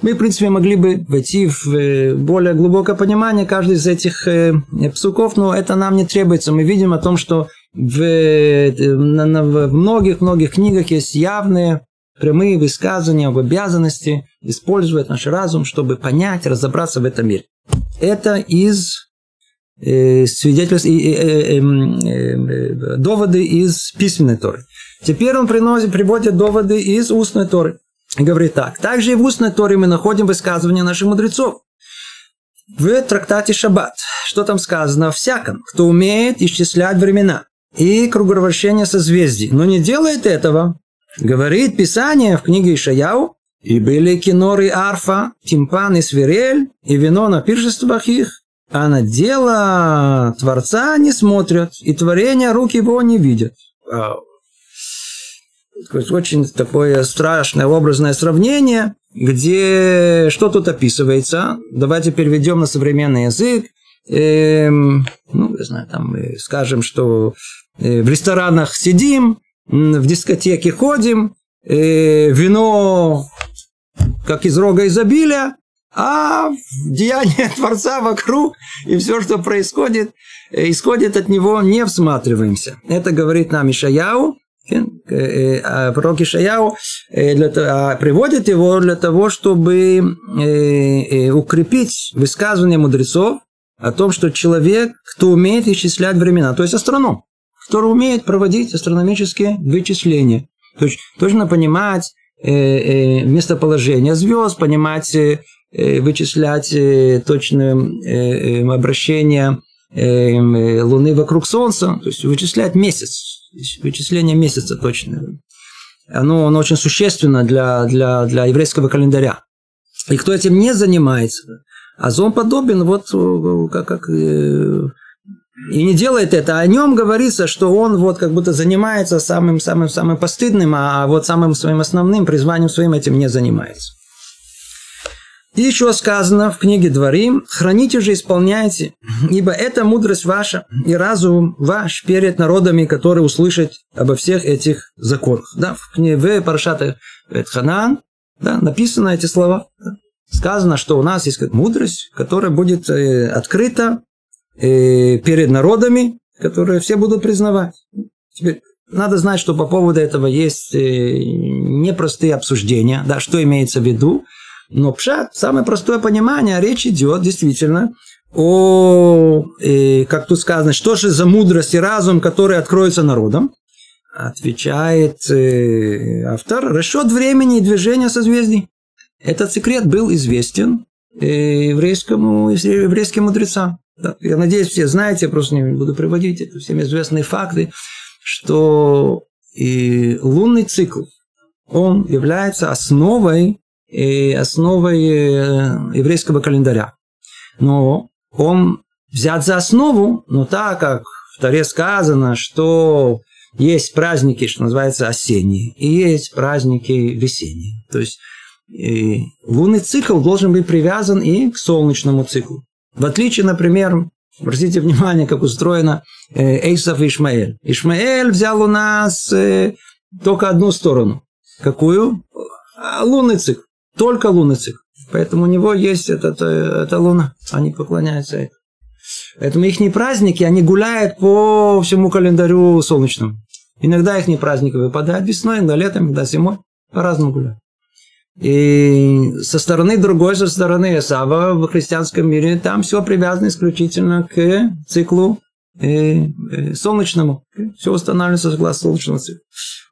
мы, в принципе, могли бы войти в э, более глубокое понимание каждой из этих э, псуков, но это нам не требуется. Мы видим о том, что в, э, многих-многих книгах есть явные прямые высказывания об обязанности использовать наш разум, чтобы понять, разобраться в этом мире. Это из э, свидетельств, э, э, эм, э, доводы из письменной Торы. Теперь он приносит, приводит доводы из устной Торы. Говорит так. Также и в устной Торе мы находим высказывания наших мудрецов. В трактате Шаббат. Что там сказано? Всяком, кто умеет исчислять времена и круговращение созвездий, но не делает этого, Говорит Писание в книге Ишаяу, и были киноры арфа, тимпан и свирель, и вино на пиршествах их, а на дело Творца не смотрят, и творения рук его не видят. Очень такое страшное образное сравнение, где что тут описывается. Давайте переведем на современный язык. Эм, ну, не знаю, там мы скажем, что э, в ресторанах сидим, в дискотеке ходим, э, вино как из рога изобилия, а деяние Творца вокруг и все, что происходит, э, исходит от него, не всматриваемся. Это говорит нам Ишаяу, пророк Ишаяу а приводит его для того, чтобы укрепить высказывание мудрецов о том, что человек, кто умеет исчислять времена, то есть астроном, который умеет проводить астрономические вычисления, то есть точно понимать местоположение звезд, понимать вычислять точное обращение Луны вокруг Солнца, то есть вычислять месяц, вычисление месяца точное. Оно, оно очень существенно для, для, для еврейского календаря. И кто этим не занимается, а зон подобен вот как, как и не делает это, о нем говорится, что он вот как будто занимается самым самым самым постыдным, а вот самым своим основным призванием своим этим не занимается. И еще сказано в книге Дворим, храните же, исполняйте, ибо это мудрость ваша и разум ваш перед народами, которые услышат обо всех этих законах. Да, в книге в Парашата Ханан да, написаны эти слова. Сказано, что у нас есть мудрость, которая будет э, открыта э, перед народами, которые все будут признавать. Теперь надо знать, что по поводу этого есть э, непростые обсуждения, да, что имеется в виду. Но пшат, самое простое понимание, речь идет действительно о, э, как тут сказано, что же за мудрость и разум, который откроется народом. Отвечает э, автор, расчет времени и движения созвездий. Этот секрет был известен э, еврейскому, еврейским мудрецам. Я надеюсь, все знаете, я просто не буду приводить это всем известные факты, что и лунный цикл, он является основой основой э, еврейского календаря. Но он взят за основу, но так как в Таре сказано, что есть праздники, что называется осенние, и есть праздники весенние. То есть и лунный цикл должен быть привязан и к солнечному циклу. В отличие, например, обратите внимание, как устроена э, Эйсов и Ишмаэль. Ишмаэль взял у нас э, только одну сторону. Какую? Лунный цикл. Только лунный цикл. Поэтому у него есть этот, э, эта луна. Они поклоняются этому. Поэтому их не праздники, они гуляют по всему календарю солнечному. Иногда их не праздники выпадают весной, иногда летом, иногда зимой. По-разному гуляют. И со стороны другой, со стороны Исава в христианском мире, там все привязано исключительно к циклу солнечному. Все устанавливается согласно солнечному циклу.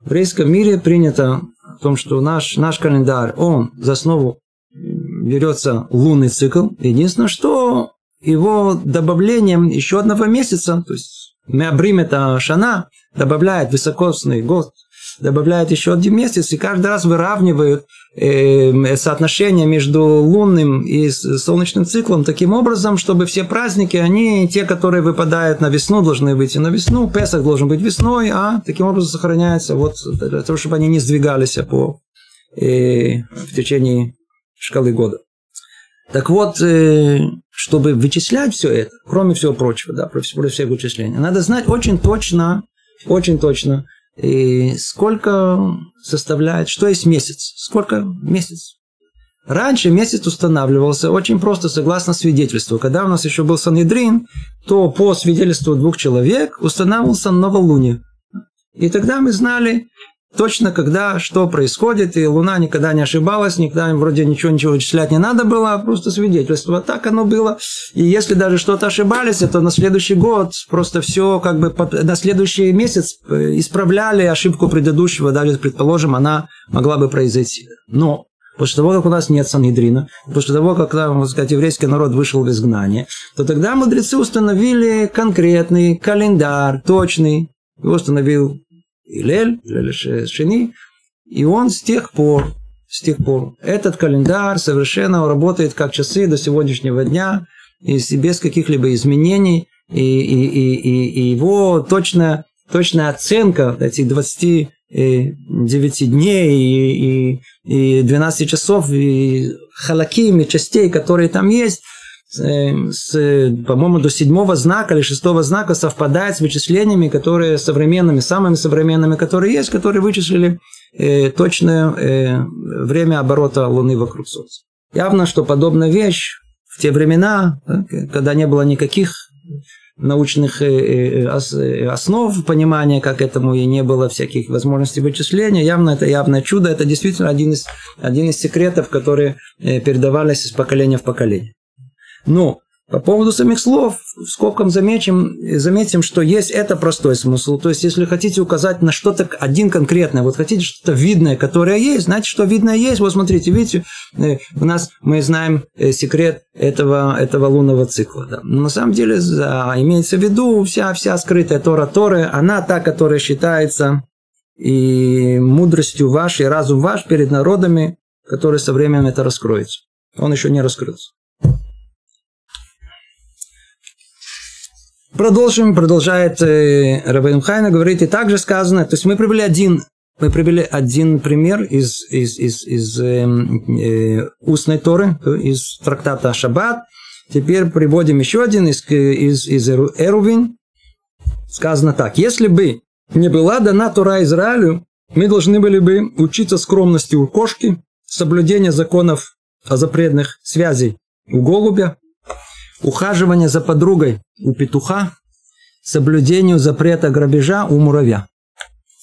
В еврейском мире принято в том, что наш, наш календарь, он за основу берется лунный цикл. Единственное, что его добавлением еще одного месяца, то есть Меабрим это Шана, добавляет высокосный год, добавляет еще один месяц, и каждый раз выравнивают э, соотношение между лунным и солнечным циклом таким образом, чтобы все праздники, они, те, которые выпадают на весну, должны выйти на весну, Песах должен быть весной, а таким образом сохраняется вот для того, чтобы они не сдвигались по, э, в течение шкалы года. Так вот, э, чтобы вычислять все это, кроме всего прочего, да, про все вычисления, надо знать очень точно, очень точно, и сколько составляет, что есть месяц, сколько месяц. Раньше месяц устанавливался очень просто, согласно свидетельству. Когда у нас еще был Санедрин, то по свидетельству двух человек устанавливался новолуние. И тогда мы знали, точно когда что происходит, и Луна никогда не ошибалась, никогда вроде ничего ничего вычислять не надо было, а просто свидетельство. Так оно было. И если даже что-то ошибались, это на следующий год просто все как бы на следующий месяц э, исправляли ошибку предыдущего, даже предположим, она могла бы произойти. Но После того, как у нас нет Сангидрина, после того, как, так сказать, еврейский народ вышел в изгнание, то тогда мудрецы установили конкретный календарь, точный. Его установил Илель, Илель Шени, и он с тех пор, с тех пор, этот календарь совершенно работает как часы до сегодняшнего дня, и без каких-либо изменений, и, и, и, и, и его точная, точная оценка этих 20 9 дней и, и, и 12 часов, и халаким, и частей, которые там есть, с, по-моему, до седьмого знака или шестого знака совпадает с вычислениями, которые современными, самыми современными, которые есть, которые вычислили э, точное э, время оборота Луны вокруг Солнца. Явно, что подобная вещь в те времена, когда не было никаких научных э, э, э, основ понимания, как этому и не было всяких возможностей вычисления. Явно это явное чудо. Это действительно один из, один из секретов, которые передавались из поколения в поколение. Но по поводу самих слов, в скобкам заметим, заметим, что есть это простой смысл. То есть, если хотите указать на что-то один конкретное, вот хотите что-то видное, которое есть, значит, что видное есть. Вот смотрите, видите, э, у нас мы знаем э, секрет этого, этого лунного цикла. Да. Но на самом деле имеется в виду вся, вся скрытая Тора Торы, она та, которая считается и мудростью вашей, разум ваш перед народами, который со временем это раскроется. Он еще не раскрылся. Продолжим, продолжает э, Рабин Хайна, говорит, и также сказано, то есть мы привели один, мы привели один пример из, из, из, из э, э, устной Торы, из трактата Шаббат, теперь приводим еще один из, из, из Эрувин, сказано так, если бы не была дана Тора Израилю, мы должны были бы учиться скромности у кошки, соблюдения законов о запретных связей у голубя, ухаживание за подругой у петуха, соблюдению запрета грабежа у муравья.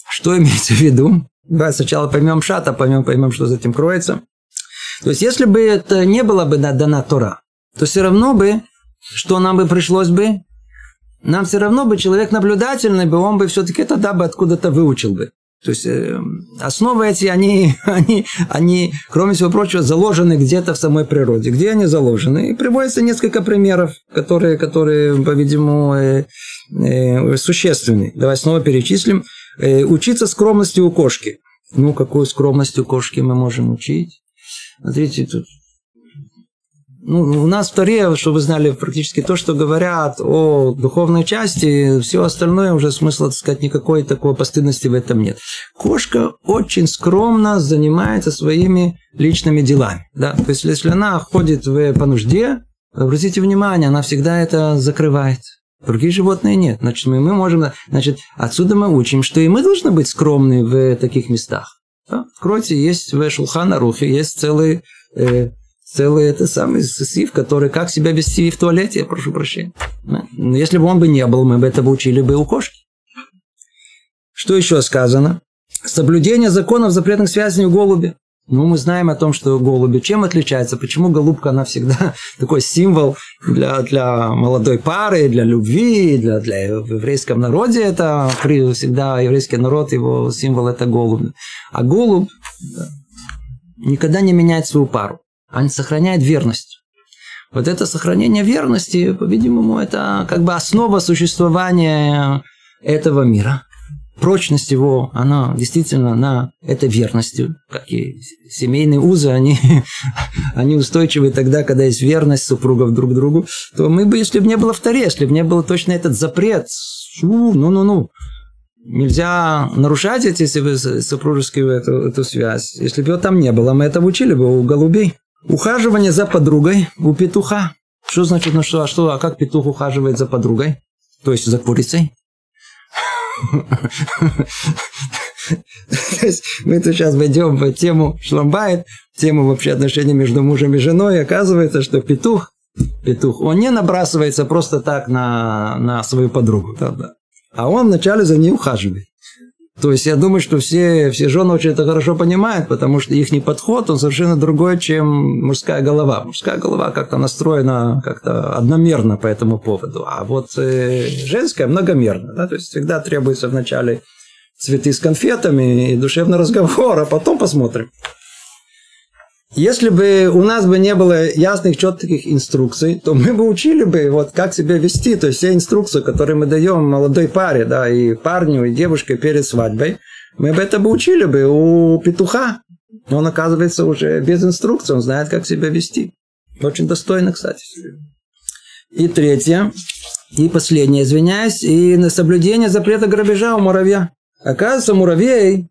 Что имеется в виду? Давай сначала поймем шата, поймем, поймем, что за этим кроется. То есть, если бы это не было бы дана Тора, то все равно бы, что нам бы пришлось бы, нам все равно бы человек наблюдательный бы, он бы все-таки тогда бы откуда-то выучил бы. То есть э, основы эти, они, они, они, кроме всего прочего, заложены где-то в самой природе. Где они заложены? И приводится несколько примеров, которые, которые по-видимому, э, э, существенны. Давай снова перечислим. Э, учиться скромности у кошки. Ну, какую скромность у кошки мы можем учить? Смотрите, тут ну, у нас в Торе, чтобы вы знали, практически то, что говорят о духовной части, все остальное уже смысла, так сказать, никакой такой постыдности в этом нет. Кошка очень скромно занимается своими личными делами. Да? То есть, если она ходит в, по нужде, обратите внимание, она всегда это закрывает. Другие животные нет. Значит, мы, мы можем... Значит, отсюда мы учим, что и мы должны быть скромны в таких местах. Да? Откройте, есть в Шулхана Рухе, есть целый э, целый это самый сив, который как себя вести в туалете, я прошу прощения. Но если бы он бы не был, мы бы это бы учили бы у кошки. Что еще сказано? Соблюдение законов запретных связей у голуби. Ну, мы знаем о том, что голуби чем отличается, почему голубка, она всегда такой символ для, для молодой пары, для любви, для, для в еврейском народе это всегда еврейский народ, его символ это голубь. А голубь никогда не меняет свою пару он сохраняет верность. Вот это сохранение верности, по-видимому, это как бы основа существования этого мира. Прочность его, она действительно на этой верностью, как и семейные узы, они, они устойчивы тогда, когда есть верность супругов друг другу, то мы бы, если бы не было в если бы не было точно этот запрет, ну-ну-ну, нельзя нарушать эти супружескую эту, эту связь. Если бы его там не было, мы это учили бы у голубей. Ухаживание за подругой у петуха. Что значит, ну что, а что, а как петух ухаживает за подругой? То есть за курицей? То есть мы тут сейчас войдем в тему шламбайт, тему вообще отношений между мужем и женой. Оказывается, что петух, петух, он не набрасывается просто так на, на свою подругу. Да, да. А он вначале за ней ухаживает. То есть я думаю, что все, все жены очень это хорошо понимают, потому что их подход, он совершенно другой, чем мужская голова. Мужская голова как-то настроена как-то одномерно по этому поводу, а вот э, женская многомерно. Да? То есть всегда требуется вначале цветы с конфетами и душевный разговор, а потом посмотрим. Если бы у нас бы не было ясных, четких инструкций, то мы бы учили бы, вот как себя вести. То есть все инструкции, которые мы даем молодой паре, да, и парню, и девушке перед свадьбой, мы бы это бы учили бы у петуха. Он, оказывается, уже без инструкции, он знает, как себя вести. Очень достойно, кстати. И третье, и последнее, извиняюсь, и на соблюдение запрета грабежа у муравья. Оказывается, муравей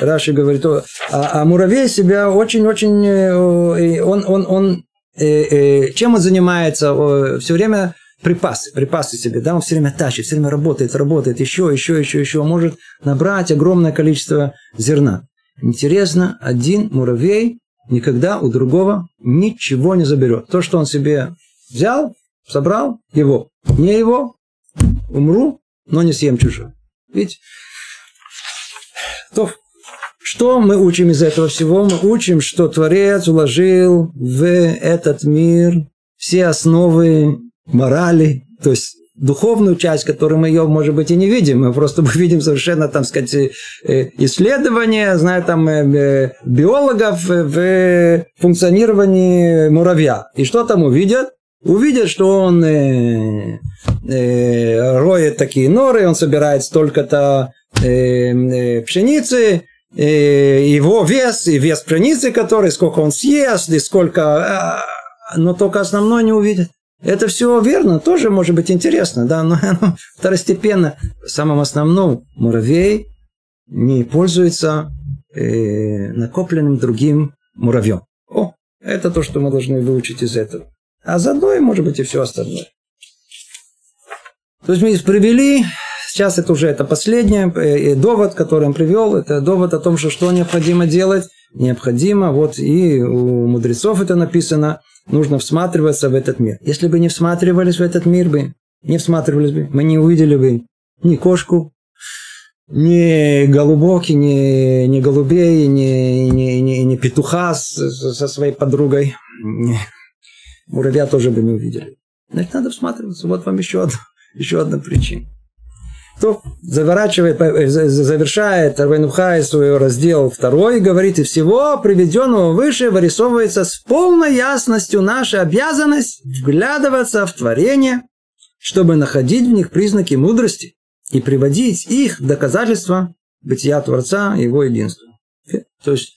Раши говорит, а, а муравей себя очень-очень, э, он, он, он, э, э, чем он занимается? Все время припасы, припасы себе, да, он все время тащит, все время работает, работает, еще, еще, еще, еще, может набрать огромное количество зерна. Интересно, один муравей никогда у другого ничего не заберет. То, что он себе взял, собрал, его. Не его, умру, но не съем чужое. Видите? То, что мы учим из этого всего? Мы учим, что Творец уложил в этот мир все основы морали, то есть духовную часть, которую мы ее, может быть, и не видим. Мы просто видим совершенно, там сказать, э, исследования, знаю, там, э, э, биологов в функционировании муравья. И что там увидят? Увидят, что он э, э, роет такие норы, он собирает столько-то э, э, пшеницы, э, его вес, и вес пшеницы, который, сколько он съест, и сколько... Э, но только основное не увидят. Это все верно, тоже может быть интересно, да, но оно второстепенно. Самым основным муравей не пользуется э, накопленным другим муравьем. О, это то, что мы должны выучить из этого. А заодно может быть, и все остальное. То есть мы привели, сейчас это уже это последний э, довод, который он привел, это довод о том, что что необходимо делать. Необходимо, вот и у мудрецов это написано, нужно всматриваться в этот мир. Если бы не всматривались в этот мир бы, не всматривались бы, мы не увидели бы ни кошку, ни голубоки, ни, ни голубей, ни, ни, ни, ни петуха с, со своей подругой. Муравья тоже бы не увидели. Значит, надо всматриваться. Вот вам еще одна, еще одна причина. То заворачивает, э, завершает Арвайнухай свой раздел второй говорит, и всего приведенного выше вырисовывается с полной ясностью наша обязанность вглядываться в творение, чтобы находить в них признаки мудрости и приводить их доказательства бытия Творца и его единства. То есть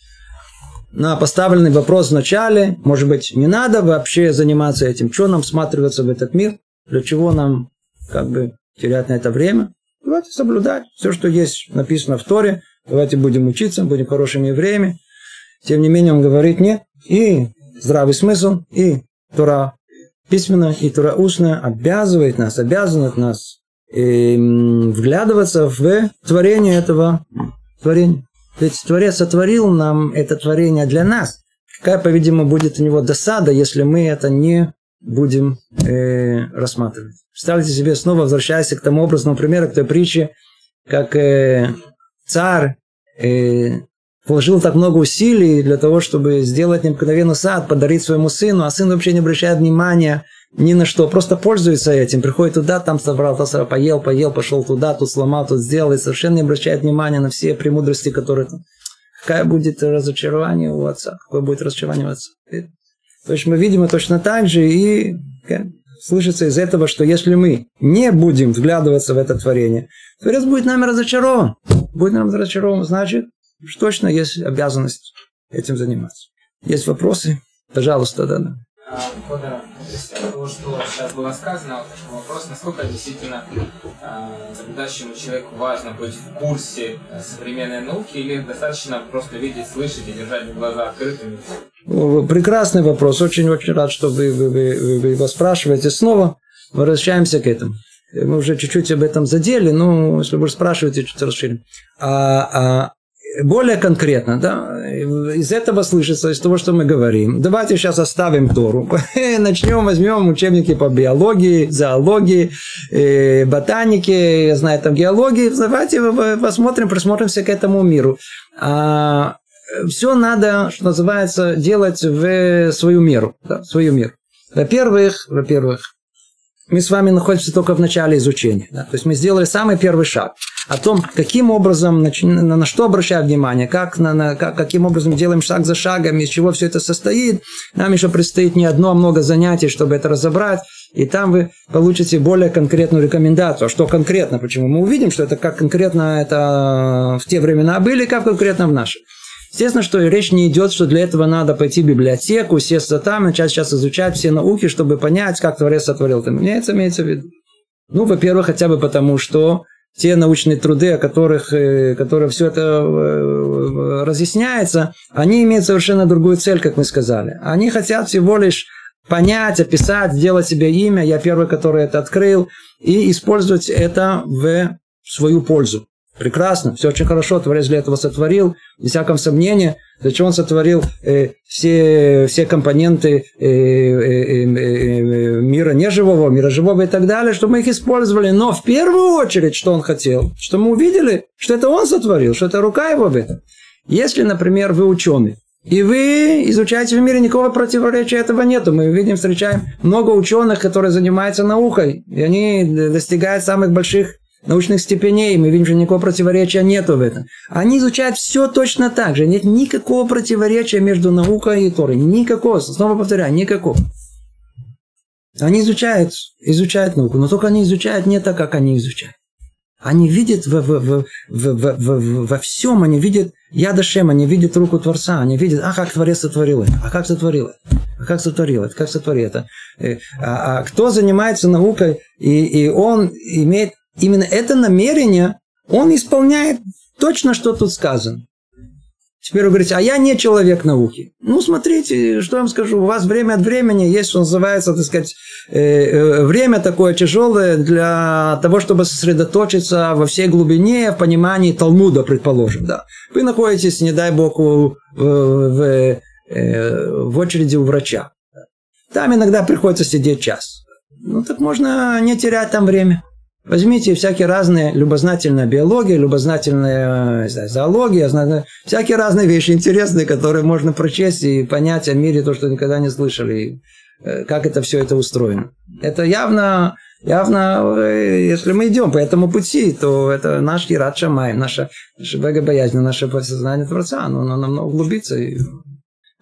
на поставленный вопрос в начале, может быть, не надо вообще заниматься этим, что нам всматриваться в этот мир, для чего нам как бы терять на это время. Давайте соблюдать все, что есть написано в Торе. Давайте будем учиться, будем хорошими евреями. Тем не менее, он говорит нет. И здравый смысл, и Тора письменная, и Тора устная обязывает нас, обязывает нас э, вглядываться в творение этого творения. Ведь Творец сотворил нам это творение для нас. Какая, по-видимому, будет у него досада, если мы это не будем э, рассматривать. Представьте себе, снова возвращаясь к тому образному примеру, к той притче, как э, царь э, вложил так много усилий для того, чтобы сделать необыкновенный сад, подарить своему сыну, а сын вообще не обращает внимания ни на что, просто пользуется этим, приходит туда, там собрал, там поел, поел, пошел туда, тут сломал, тут сделал, и совершенно не обращает внимания на все премудрости, которые там. Какое будет разочарование у отца? Какое будет разочарование у отца? То есть мы видим точно так же и слышится из этого, что если мы не будем вглядываться в это творение, Творец будет нами разочарован. Будет нам разочарован, значит, точно есть обязанность этим заниматься. Есть вопросы? Пожалуйста, да. Федора, того, что сейчас было сказано, вопрос, насколько действительно э, наблюдающему человеку важно быть в курсе э, современной науки или достаточно просто видеть, слышать и держать глаза открытыми? Прекрасный вопрос. Очень-очень рад, что вы, вы, вы, вы его спрашиваете. Снова возвращаемся к этому. Мы уже чуть-чуть об этом задели, но если вы спрашиваете, чуть расширим. А, а более конкретно, да, из этого слышится, из того, что мы говорим. Давайте сейчас оставим Тору. Начнем, возьмем учебники по биологии, зоологии, э, ботанике, я знаю, там геологии. Давайте посмотрим, присмотримся к этому миру. А, все надо, что называется, делать в свою меру. Да, свою меру. Во-первых, во-первых, мы с вами находимся только в начале изучения. Да? То есть мы сделали самый первый шаг о том, каким образом, на, на что обращать внимание, как, на, на, как, каким образом делаем шаг за шагом, из чего все это состоит. Нам еще предстоит не одно, а много занятий, чтобы это разобрать. И там вы получите более конкретную рекомендацию. А что конкретно? Почему? Мы увидим, что это как конкретно это в те времена были, как конкретно в наши. Естественно, что речь не идет, что для этого надо пойти в библиотеку, сесть там, начать сейчас изучать все науки, чтобы понять, как Творец сотворил. Это имеется, имеется в виду. Ну, во-первых, хотя бы потому, что те научные труды, о которых, э, которые все это э, разъясняется, они имеют совершенно другую цель, как мы сказали. Они хотят всего лишь понять, описать, сделать себе имя. Я первый, который это открыл. И использовать это в свою пользу. Прекрасно, все очень хорошо, Творец для этого сотворил, без всякого сомнения. Зачем он сотворил э, все, все компоненты э, э, э, мира неживого, мира живого и так далее, чтобы мы их использовали. Но в первую очередь, что он хотел, что мы увидели, что это он сотворил, что это рука его в этом. Если, например, вы ученый, и вы изучаете в мире, никакого противоречия этого нету. Мы видим, встречаем много ученых, которые занимаются наукой, и они достигают самых больших научных степеней, мы видим, что никакого противоречия нету в этом. Они изучают все точно так же. Нет никакого противоречия между наукой и Торой. Никакого. Снова повторяю, никакого. Они изучают, изучают науку, но только они изучают не так, как они изучают. Они видят в, в, в, в, в, в, во всем, они видят Ядашем, они видят руку Творца, они видят, а как Творец сотворил это, а как сотворил это, а как сотворил это, как сотворил это. Э, а, а кто занимается наукой, и, и он имеет именно это намерение, он исполняет точно, что тут сказано. Теперь вы говорите, а я не человек науки. Ну, смотрите, что я вам скажу. У вас время от времени есть, что называется, так сказать, э, э, время такое тяжелое для того, чтобы сосредоточиться во всей глубине в понимании Талмуда, предположим. Да. Вы находитесь, не дай бог, в, в, э, в очереди у врача. Там иногда приходится сидеть час. Ну, так можно не терять там время. Возьмите всякие разные, любознательная биология, любознательная знаю, зоология, знаю, всякие разные вещи интересные, которые можно прочесть и понять о мире то, что никогда не слышали, э, как это все это устроено. Это явно, явно, э, если мы идем по этому пути, то это наш Ират Шамай, наша, наша богобоязнь, наше подсознание Творца, оно, оно намного углубится и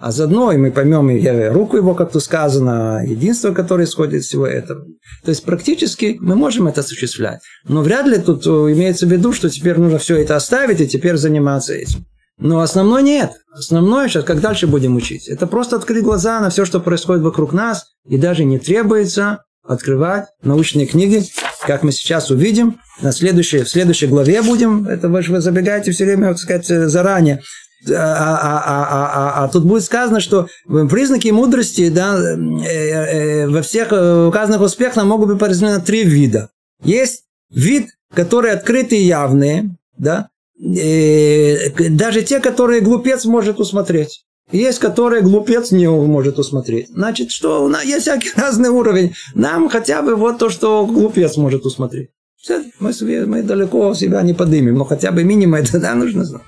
а заодно и мы поймем и руку его, как тут сказано, единство, которое исходит из всего этого. То есть практически мы можем это осуществлять. Но вряд ли тут имеется в виду, что теперь нужно все это оставить и теперь заниматься этим. Но основное нет. Основное сейчас, как дальше будем учить, это просто открыть глаза на все, что происходит вокруг нас, и даже не требуется открывать научные книги, как мы сейчас увидим. На следующей, в следующей главе будем, это вы, вы забегаете все время, так сказать, заранее. А, а, а, а, тут будет сказано, что признаки мудрости да, во всех указанных успехах могут быть поразделены на три вида. Есть вид, который открытый и явный, да, даже те, которые глупец может усмотреть. Есть, которые глупец не может усмотреть. Значит, что у нас есть всякий разный уровень. Нам хотя бы вот то, что глупец может усмотреть. Мы, мы далеко себя не подымем, но хотя бы минимум это да, нужно знать.